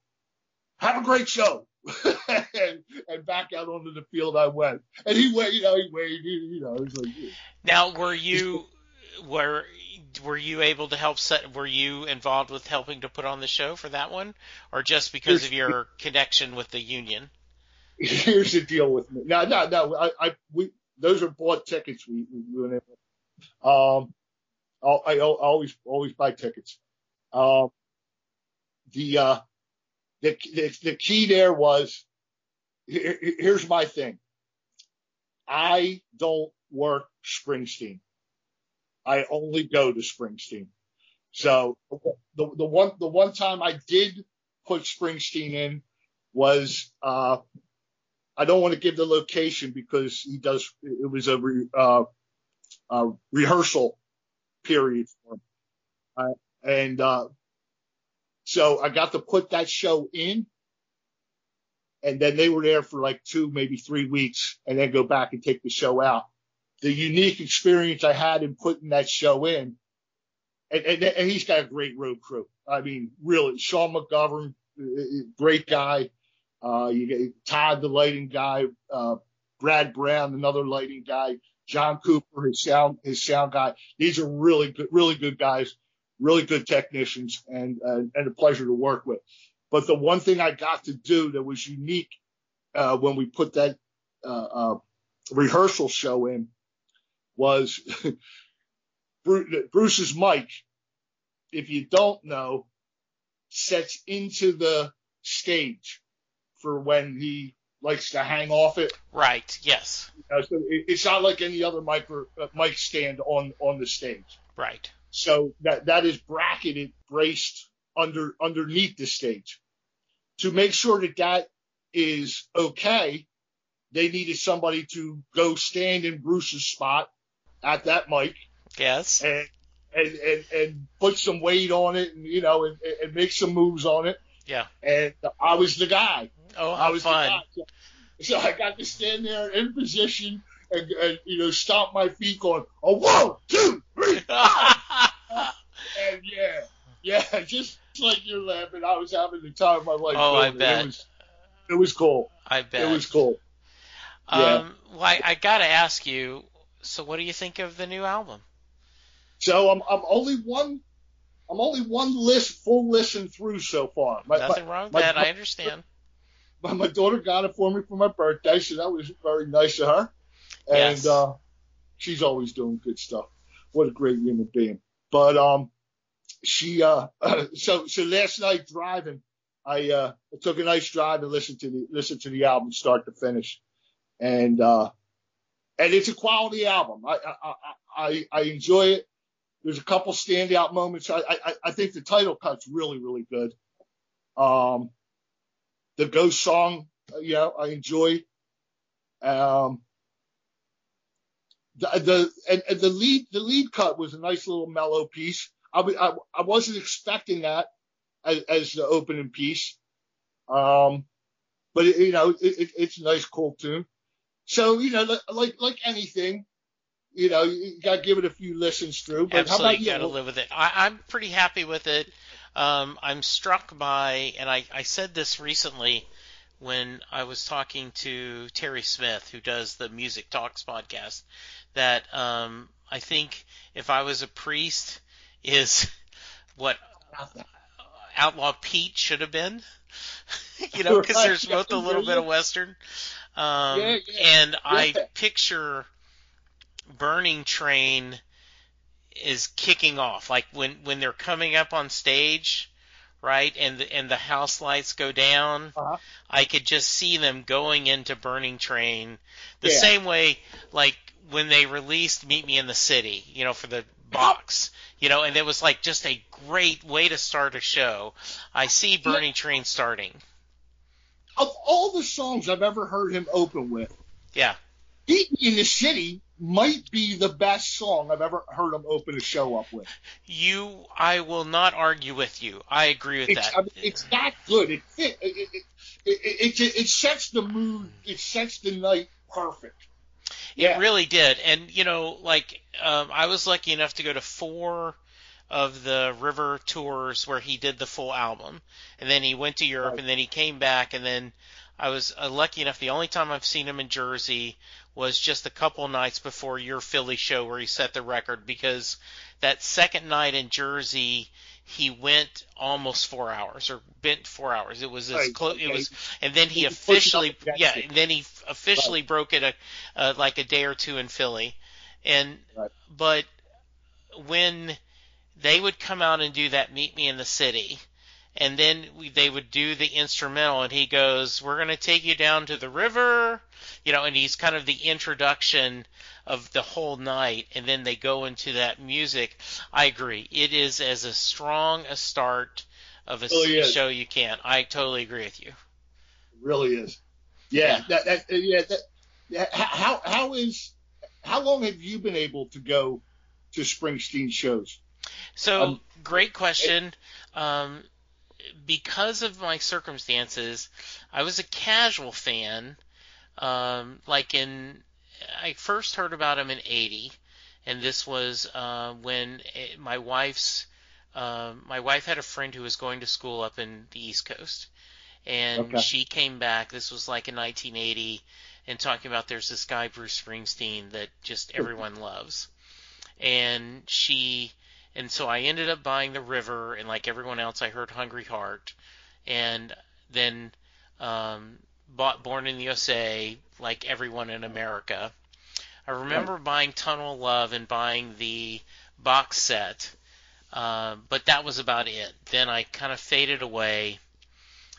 have a great show. and, and back out onto the field I went. And he went, you know, he waved, you know, he was like, Now, were you were were you able to help set? Were you involved with helping to put on the show for that one, or just because of your connection with the union? here's the deal with me. No, no, no. I, I, we, those are bought tickets. We, we went in. Um, I, I'll always, always buy tickets. Um, the, uh, the, the, the key there was, here, here's my thing. I don't work Springsteen. I only go to Springsteen. So the, the one, the one time I did put Springsteen in was, uh, I don't want to give the location because he does. It was a re, uh, uh, rehearsal period for him, uh, and uh, so I got to put that show in, and then they were there for like two, maybe three weeks, and then go back and take the show out. The unique experience I had in putting that show in, and, and, and he's got a great road crew. I mean, really, Sean McGovern, uh, great guy. Uh, you get Todd, the lighting guy, uh, Brad Brown, another lighting guy, John Cooper, his sound, his sound guy. These are really good, really good guys, really good technicians and, uh, and a pleasure to work with. But the one thing I got to do that was unique, uh, when we put that, uh, uh, rehearsal show in was Bruce's mic. If you don't know, sets into the stage for when he likes to hang off it. Right. Yes. So it, it's not like any other mic uh, mic stand on on the stage. Right. So that that is bracketed, braced under underneath the stage. To make sure that that is okay, they needed somebody to go stand in Bruce's spot at that mic Yes. and and and, and put some weight on it, and you know, and, and make some moves on it. Yeah. And I was the guy. Oh, I was fine. the guy. So, so I got to stand there in position and, and you know stomp my feet, going a one, two, three, yeah, yeah, just like you're laughing, I was having the time of my life. Oh, I it. bet. It was, it was cool. I bet. It was cool. yeah. Um, well, I, I got to ask you. So, what do you think of the new album? So I'm I'm only one. I'm only one list full listen through so far. My, Nothing my, wrong with my- that. I understand. my, my daughter got it for me for my birthday, so that was very nice of her. And Yes. uh, she's always doing good stuff. What a great human being. But um, she uh, so so last night driving, I uh, took a nice drive and listened to the listened to the album start to finish, and uh, and it's a quality album. I I I, I enjoy it. There's a couple standout moments. I, I I think the title cut's really really good. Um, the ghost song, uh, you know, I enjoy. Um, the, the and, and the lead the lead cut was a nice little mellow piece. I, I, I wasn't expecting that as, as the opening piece. Um, but it, you know, it, it, it's a nice cool tune. So you know, like like anything, you know, you got to give it a few listens through. But how Absolutely, about you? got to live with it. I, I'm pretty happy with it. Um, I'm struck by, and I, I said this recently when I was talking to Terry Smith, who does the Music Talks podcast, that um, I think if I was a priest, is what Outlaw Pete should have been. you know, because Right, there's both a little bit of Western. Um, Yeah, yeah. And I Yeah. picture Burning Train is kicking off, like when when they're coming up on stage, right, and the, and the house lights go down. Uh-huh. I could just see them going into Burning Train, the same way like when they released Meet Me in the City, you know, for the box, you know, and it was like just a great way to start a show. I see Burning Train starting. Of all the songs I've ever heard him open with, Yeah, Meet Me in the City might be the best song I've ever heard him open a show up with. You, I will not argue with you. I agree with It's, that. I mean, it's that good. It, it, it, it, it, it, it sets the mood. It sets the night perfect. It really did. And, you know, like, um, I was lucky enough to go to four of the River tours where he did the full album. And then he went to Europe Right. and then he came back and then I was uh, lucky enough. The only time I've seen him in Jersey was just a couple nights before your Philly show where he set the record because that second night in Jersey, he went almost four hours or bent four hours. It was as Right, close. It was, and then he He pushed it up officially, yeah, and then he officially broke it a, uh, like a day or two in Philly, and Right. but when they would come out and do that meet me in the city and then we, they would do the instrumental and he goes we're going to take you down to the river you know and he's kind of the introduction of the whole night and then they go into that music i agree it is as a strong a start of a Really is. show you can i totally agree with you It really is. Yeah. Yeah. That, that, uh, yeah. That, how how is how long have you been able to go to Springsteen shows? So, Um, great question. Um, because of my circumstances, I was a casual fan. Um, like in, I first heard about him in '80, and this was uh, when eh, my wife's, um, my wife had a friend who was going to school up in the East Coast, and Okay. she came back. This was like in 1980, and talking about there's this guy Bruce Springsteen that just everyone loves, and she and so I ended up buying The River, and like everyone else, I heard Hungry Heart, and then um, bought Born in the USA, like everyone in America. I remember buying Tunnel of Love and buying the box set, uh, but that was about it. Then I kind of faded away,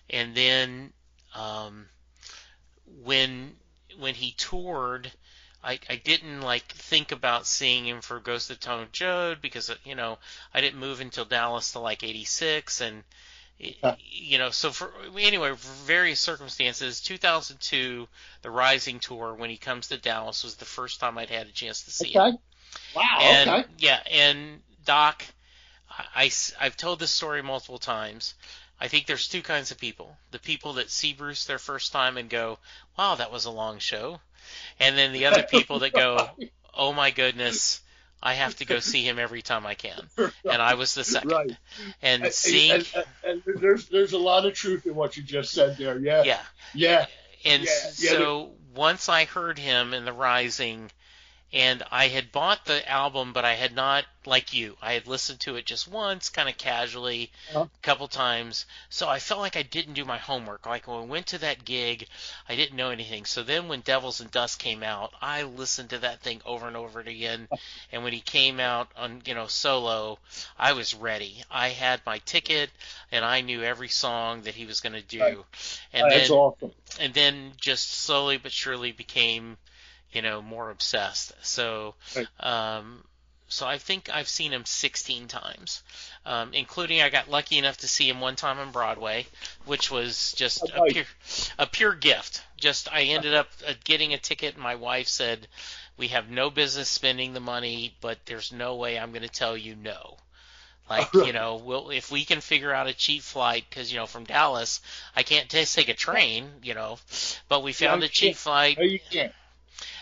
and then um, when when he toured, I, I didn't like think about seeing him for Ghost of Tom Joad because you know I didn't move until Dallas to like '86 and Huh. you know so for anyway for various circumstances 2002 the Rising tour when he comes to Dallas was the first time I'd had a chance to see him Wow. and okay. yeah, and Doc, I, I, have told this story multiple times. I think there's two kinds of people: the people that see Bruce their first time and go, "Wow, that was a long show," and then the other people that go, "Oh my goodness, I have to go see him every time I can." And I was the second. Right. And And, seeing, and, and, and there's there's a lot of truth in what you just said there. Yeah. yeah, Yeah. And Yeah, s- yeah, so once I heard him in The Rising, and I had bought the album, but I had not, like you, I had listened to it just once, kind of casually, Uh-huh. a couple times. So I felt like I didn't do my homework. Like when I went to that gig, I didn't know anything. So then when Devils and Dust came out, I listened to that thing over and over again. And when he came out on, you know, solo, I was ready. I had my ticket, and I knew every song that he was going to do. And then awesome. and then just slowly but surely became, you know, more obsessed. So, Right. um, so I think I've seen him 16 times, um, including I got lucky enough to see him one time on Broadway, which was just a pure, a pure gift. Just I ended up uh, getting a ticket, and my wife said, "We have no business spending the money, but there's no way I'm going to tell you no." Like you know, we'll if we can figure out a cheap flight because you know from Dallas I can't just take a train, you know, but we found a cheap flight. No, you can't.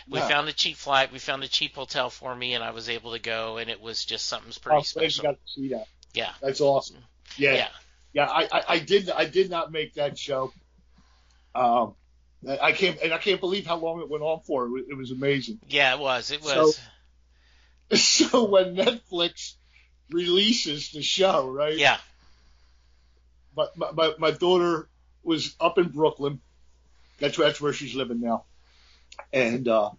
We found a cheap flight. We found a cheap hotel for me, and I was able to go, and it was just something Oh, pretty you special. got to see that. Yeah, That's awesome. Yeah. yeah, Yeah, I, I, I did I did not make that show. Um, I can't and I can't believe how long it went on for. It was, it was amazing. yeah. It was. It was. So when Netflix releases the show, right? yeah. But my, my, my daughter was up in Brooklyn. That's where, that's where she's living now. And uh,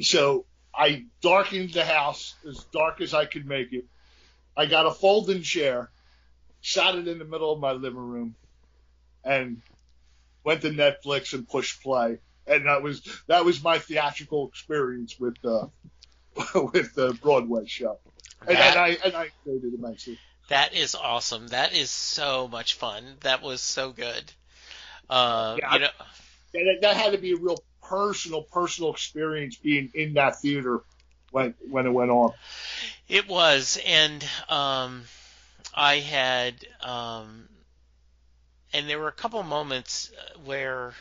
so I darkened the house as dark as I could make it. I got a folding chair, sat it in the middle of my living room, and went to Netflix and pushed play. And that was that was my theatrical experience with uh, with the Broadway show. And, That- and I and I enjoyed it immensely. That is awesome. That is so much fun. That was so good. Uh, Yeah, you know, that, that had to be a real personal, personal experience being in that theater when when it went on. It was, and um, I had, um, and there were a couple moments where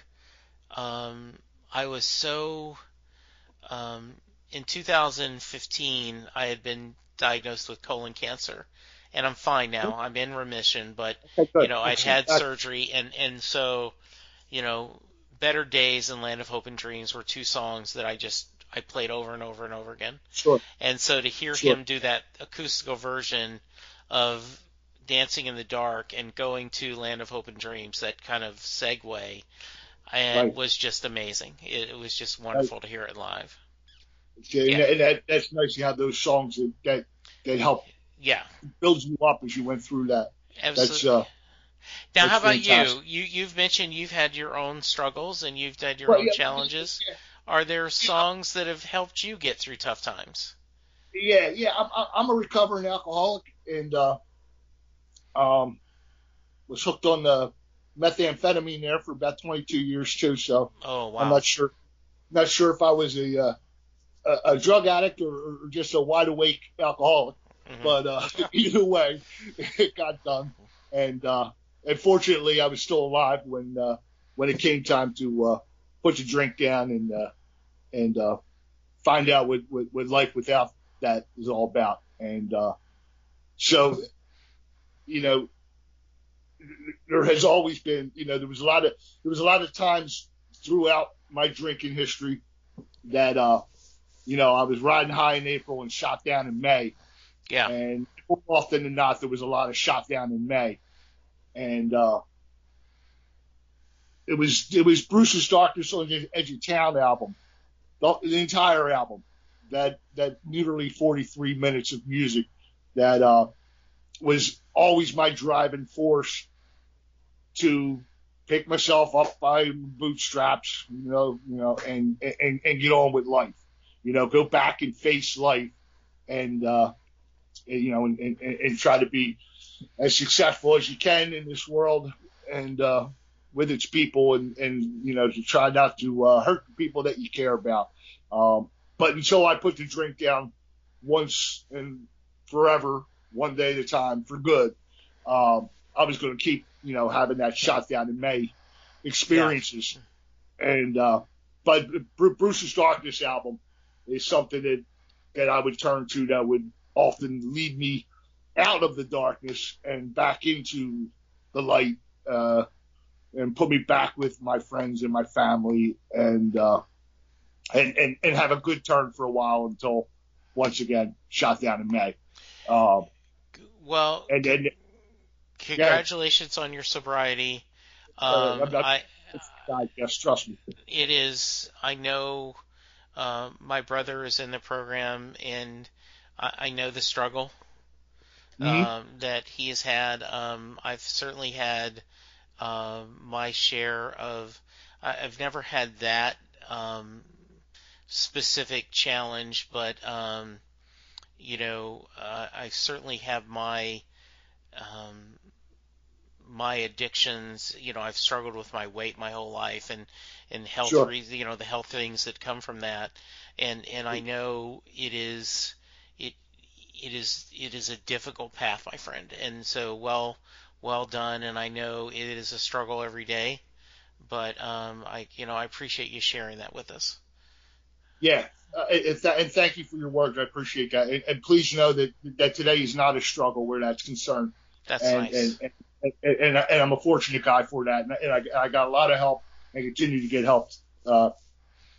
um, I was so. Um, in 2015, I had been diagnosed with colon cancer, and I'm fine now. I'm in remission, but you know, I'd had surgery, and and so, you know, Better Days and Land of Hope and Dreams were two songs that I just I played over and over and over again. Sure. And so to hear sure. him do that acoustical version of Dancing in the Dark and going to Land of Hope and Dreams, that kind of segue, and right. was just amazing. It, it was just wonderful right. to hear it live. Yeah, yeah. And that, that's nice to have those songs that that, that help. Yeah. Builds you up as you went through that. Absolutely. That's uh, now, how about fantastic. you? You you've mentioned you've had your own struggles and you've had your well, own yeah, challenges. Yeah. Are there songs that have helped you get through tough times? Yeah, yeah. I'm I'm a recovering alcoholic and uh, um, was hooked on the methamphetamine there for about 22 years too. So oh wow. I'm not sure not sure if I was a uh, a, a drug addict or, or, just a wide awake alcoholic. Mm-hmm. But uh, either way, it got done, and uh, and fortunately, I was still alive when uh, when it came time to uh, put the drink down and uh, and uh, find out what, what, what life without that is all about. And uh, so, you know, there has always been, you know, there was a lot of there was a lot of times throughout my drinking history that uh, you know, I was riding high in April and shot down in May. Yeah. And more often than not, there was a lot of shot down in May. And uh, it was it was Bruce's Darkness on the Edge of Town album, the, the entire album, that that nearly 43 minutes of music that uh, was always my driving force to pick myself up by bootstraps, you know, you know, and and and get on with life, you know, go back and face life, and uh, you know, and, and, and try to be as successful as you can in this world, and uh, with its people and, and you know, to try not to uh, hurt the people that you care about. Um, but until I put the drink down once and forever, one day at a time for good, um, I was going to keep, you know, having that shot down in May experiences. Yeah. And, uh, but Bruce's Darkness album is something that, that I would turn to that would often lead me out of the darkness and back into the light. Uh, and put me back with my friends and my family and uh, and, and and have a good turn for a while until once again shot down in May. Um, well, and then congratulations yeah. on your sobriety. Um, uh, not, I, I guess trust me. It is. I know. Uh, my brother is in the program, and I, I know the struggle mm-hmm. um, that he has had. Um, I've certainly had uh, my share of. I, have never had that um, specific challenge, but um, you know, uh, I certainly have my um, my addictions. You know, I've struggled with my weight my whole life, and and health, sure. you know, the health things that come from that, and and I know it is it is it is a difficult path, my friend, and so well well done, and I know it is a struggle every day. But um, I, you know, I appreciate you sharing that with us. Yeah, uh, and, th- and, thank you for your words. I appreciate that. And, and, please know that that today is not a struggle where that's concerned. That's and, nice. And, and, and, I'm a fortunate guy for that. And, I, I, got a lot of help and continue to get help uh,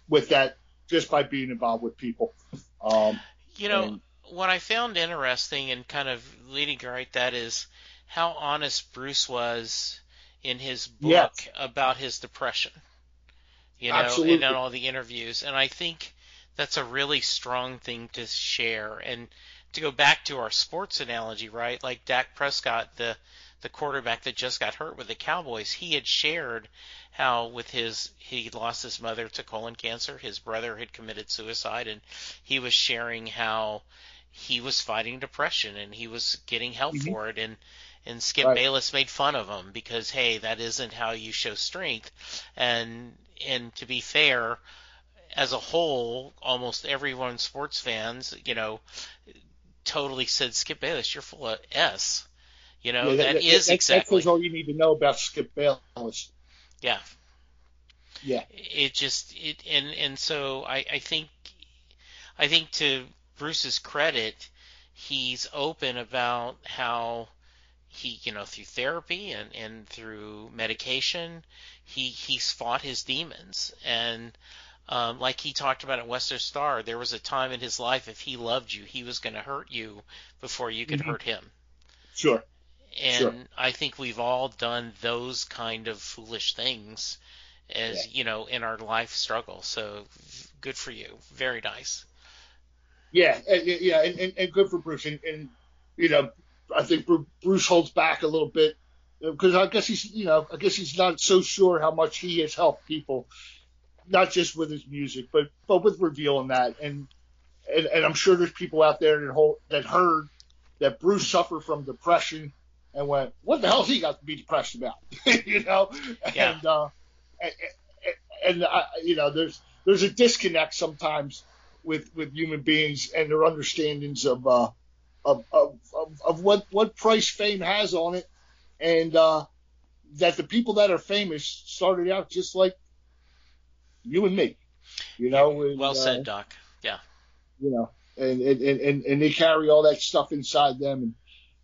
with that just by being involved with people. Um, you know, what I found interesting and kind of leading right that is how honest Bruce was in his book yes. about his depression. You know, Absolutely. and in all the interviews. And I think that's a really strong thing to share. And to go back to our sports analogy, right? Like Dak Prescott, the the quarterback that just got hurt with the Cowboys, he had shared how with his he lost his mother to colon cancer, his brother had committed suicide, and he was sharing how he was fighting depression and he was getting help mm-hmm. for it and and Skip Right. Bayless made fun of him because hey, that isn't how you show strength. And and to be fair, as a whole, almost everyone sports fans, you know, totally said Skip Bayless, you're full of s. You know, Yeah, that is that, exactly That's all you need to know about Skip Bayless. yeah. Yeah. It just it and and so I I think I think to Bruce's credit, he's open about how he you know through therapy and and through medication he he's fought his demons and um, like he talked about at Western Star, there was a time in his life if he loved you, he was going to hurt you before you could Mhm. hurt him. Sure. And Sure. I think we've all done those kind of foolish things as, you know, in our life struggle. So good for you. Very nice. Yeah, and, yeah, and, and, and good for Bruce. And, and you know, I think Bruce holds back a little bit because I guess he's, you know, I guess he's not so sure how much he has helped people, not just with his music, but but with revealing that. And and, and I'm sure there's people out there that hold, that heard that Bruce suffered from depression and went, "What the hell's he got to be depressed about?" you know, Yeah. and uh, and, and, I, you know, there's there's a disconnect sometimes with with human beings and their understandings of uh, of, of, of of what what price fame has on it, and uh, that the people that are famous started out just like you and me, you know. And, Well uh, said, Doc. Yeah. you know, and and, and and they carry all that stuff inside them and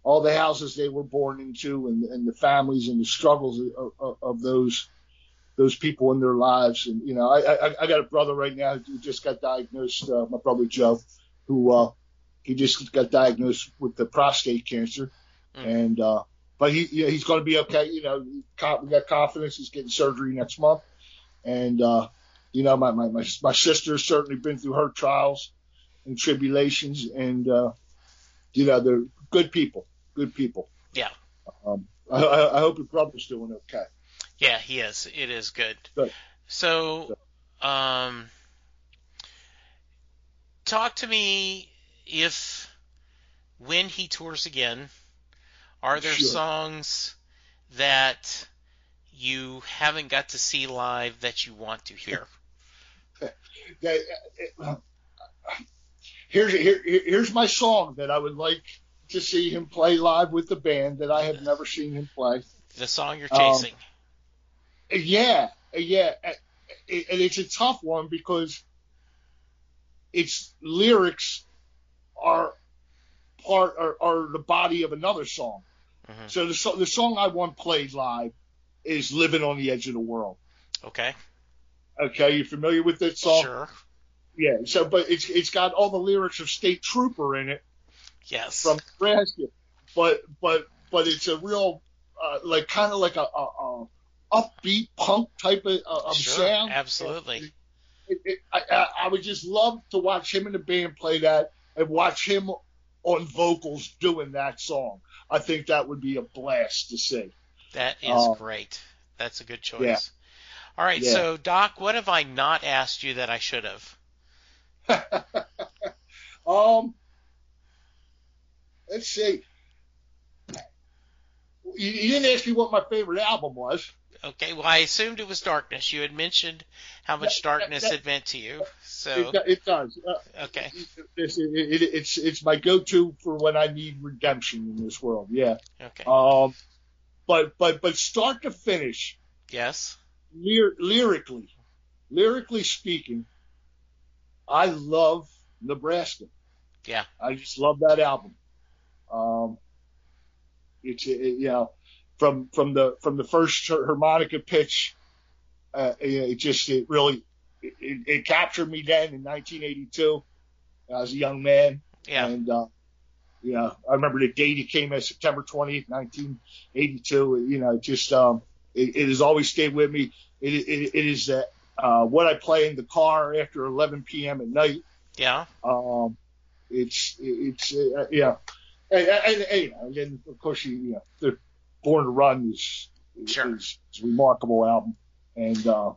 all the houses they were born into and and the families and the struggles of, of, of those those people in their lives. And you know I, I I got a brother right now who just got diagnosed uh, my brother Joe who uh he just got diagnosed with the prostate cancer. Mm. and uh but he you know, he's going to be okay you know we got confidence he's getting surgery next month. And uh you know my my my, my sister's certainly been through her trials and tribulations. And uh you know they're good people good people. Yeah. um I, I I hope your brother's doing okay Yeah, he is. It is good. Good. So, um, talk to me if when he tours again, are there Sure. songs that you haven't got to see live that you want to hear? Here's here, here's my song that I would like to see him play live with the band that I have never seen him play. The song you're Um, chasing. Yeah, yeah, and it's a tough one because its lyrics are part are, are the body of another song. Mhm. So the so- the song I want played live is "Living on the Edge of the World." Okay. Okay, you familiar with that song? Sure. Yeah. So, but it's it's got all the lyrics of State Trooper in it. Yes. from Nebraska, but but but it's a real uh, like kind of like a, a, a upbeat punk type of, uh, of sure. sound. Absolutely. It, it, I, I would just love to watch him and the band play that and watch him on vocals doing that song. I think that would be a blast to see. That is Uh, great. That's a good choice. yeah. All right, Yeah. so Doc, what have I not asked you that I should have? um, let's see. You, you didn't ask me what my favorite album was. Okay, well, I assumed it was darkness. You had mentioned how much That- that- darkness that- it meant to you. So, It, it does. Uh, okay, it's, it, it, it's it's my go-to for when I need redemption in this world. Yeah. okay. Um, but but but start to finish, Yes. lyr- lyrically, lyrically speaking, I love Nebraska. Yeah. I just love that album. Um, it's it, you know from from the from the first harmonica pitch, uh, it just it really it, it, it captured me then in 1982. I was a young man. Yeah. And, uh, you know, I remember the date he came as September 20th, 1982. You know, just, um, it, it has always stayed with me. It, it, it is that, uh, what I play in the car after 11 p.m. at night. Yeah. Um, it's, it's, uh, yeah. And, and, and, you know, and of course you, you know, the Born to Run is, Sure. is, is a remarkable album. And, uh,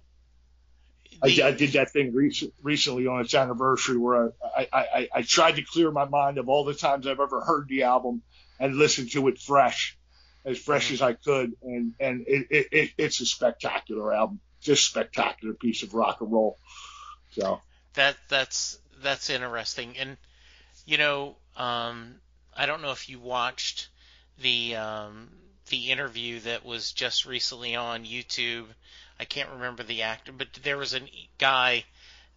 I, The- I did that thing rec- recently on its anniversary where I, I, I, I tried to clear my mind of all the times I've ever heard the album and listened to it fresh. as fresh Mhm. as I could, and and it, it, it it's a spectacular album, just spectacular piece of rock and roll. So That that's that's interesting, and you know, um, I don't know if you watched the um, the interview that was just recently on YouTube. I can't remember the actor, but there was a guy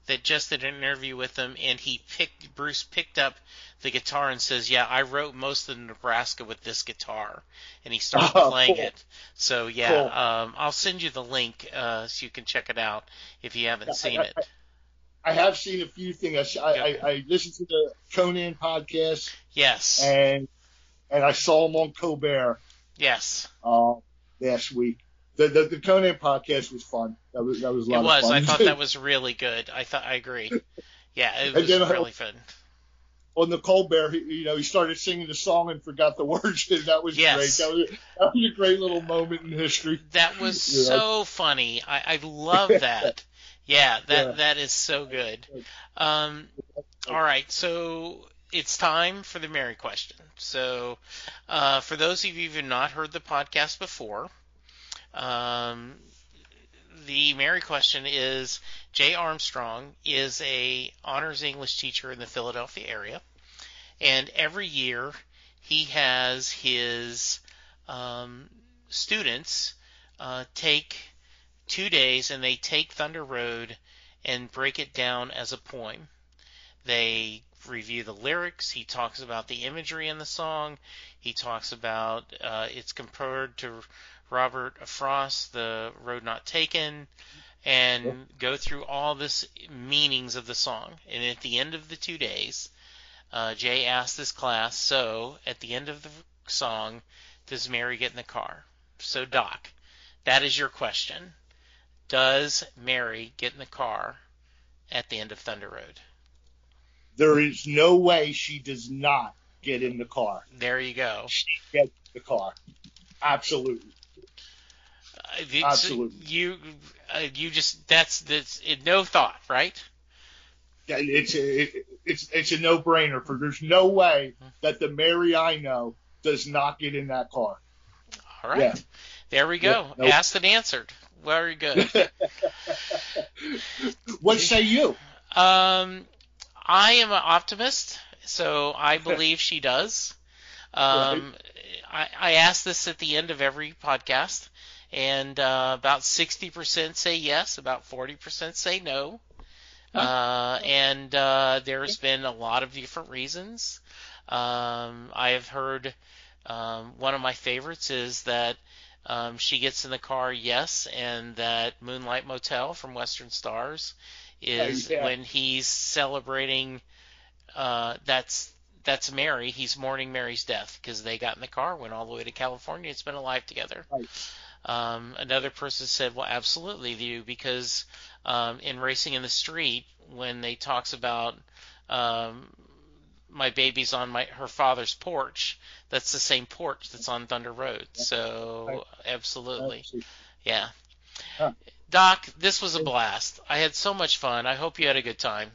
that just did an interview with him, and he picked Bruce picked up the guitar and says, "Yeah, I wrote most of Nebraska with this guitar," and he started Oh, playing cool. it. So yeah, Cool. um, I'll send you the link uh, so you can check it out if you haven't seen it. I have seen a few things. I, I, I, I listened to the Conan podcast, Yes, and and I saw him on Colbert yes. uh, last week. The, the the Conan podcast was fun. That was that was a lot It was. of fun. I thought that was really good. I thought I agree. Yeah, it was then really fun. on the Colbert, he, you know, he started singing the song and forgot the words. That was Yes. great. That was, that was a great little moment in history. That was You know? so funny. I, I love that. Yeah, that Yeah. that is so good. Um, all right, so it's time for the Mary question. So, uh, for those of you who have not heard the podcast before, um, the Mary question is: Jay Armstrong is a honors English teacher in the Philadelphia area, and every year he has his um, students uh, take two days and they take Thunder Road and break it down as a poem. They review the lyrics. He talks about the imagery in the song. He talks about uh, it's compared to Robert Frost, The Road Not Taken, and go through all this meanings of the song. And at the end of the two days, uh, Jay asked his class, so at the end of the song, does Mary get in the car? So, Doc, that is your question. Does Mary get in the car at the end of Thunder Road? There is no way she does not get in the car. There you go. She gets in the car. Absolutely. Uh, it's- Absolutely. You, uh, you just that's that's it, no thought, right? Yeah, It's a, it, it's it's a no brainer. For there's no way that the Mary I know does not get in that car. All right. Yeah. There we go. Yeah, nope. Asked and answered. Very good. what say you? Um, I am an optimist, so I believe she does. Um, I, I ask this at the end of every podcast, and uh, about 60% say yes, about 40% say no. Uh, and uh, there's been a lot of different reasons. Um, I have heard um, one of my favorites is that um, she gets in the car, yes, and that Moonlight Motel from Western Stars is Oh, yeah. when he's celebrating. Uh, that's that's Mary. He's mourning Mary's death because they got in the car, went all the way to California, and spent a life together. Right. Um, another person said, "Well, absolutely, you," because um, in Racing in the Street, when they talks about um, my baby's on my her father's porch, that's the same porch that's on Thunder Road. So Absolutely. yeah. Huh. Doc, this was a blast. I had so much fun. I hope you had a good time.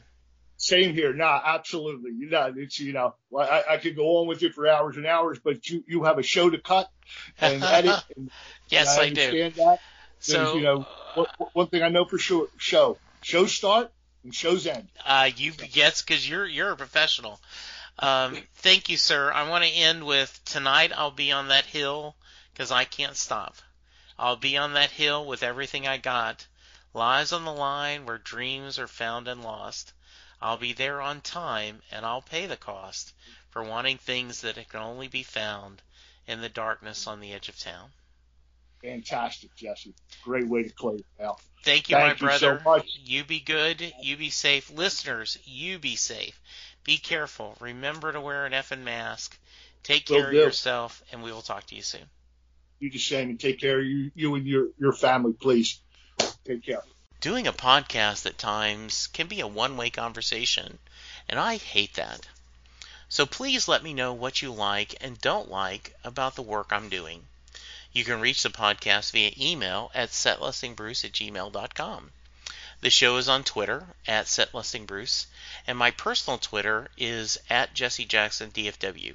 Same here. Nah, absolutely. You know, it's you know, I, I could go on with it for hours and hours, but you you have a show to cut and edit. And, Yes, and I, do. understand that. So, you know, One, one thing I know for sure: show, show start and shows end. Uh, you yes, because you're you're a professional. Um, thank you, sir. I want to end with tonight. I'll be on that hill because I can't stop. I'll be on that hill with everything I got. Lies on the line where dreams are found and lost. I'll be there on time and I'll pay the cost for wanting things that can only be found in the darkness on the edge of town. Fantastic, Jesse. Great way to close it out. Thank you, Thank my you so brother. much. You be good. You be safe. Listeners, you be safe. Be careful. Remember to wear an effing mask. Take Will care of do. yourself, and we will talk to you soon. You the same and take care of you, you and your your family, please. Take care. Doing a podcast at times can be a one way conversation, and I hate that. So please let me know what you like and don't like about the work I'm doing. You can reach the podcast via email at setlistingbruce at gmail.com. The show is on Twitter at setlistingbruce, and my personal Twitter is at jessejacksondfw. DFW.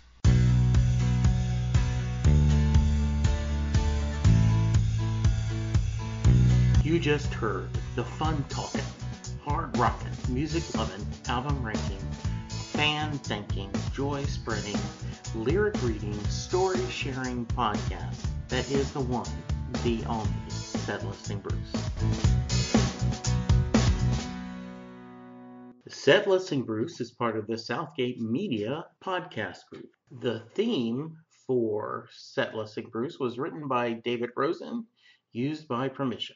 You just heard the fun talking, hard rocking, music loving, album ranking, fan thinking, joy spreading, lyric reading, story sharing podcast that is the one, the only Set Listing Bruce. Set Listing Bruce is part of the Southgate Media podcast group. The theme for Set Listing Bruce was written by David Rosen, used by permission.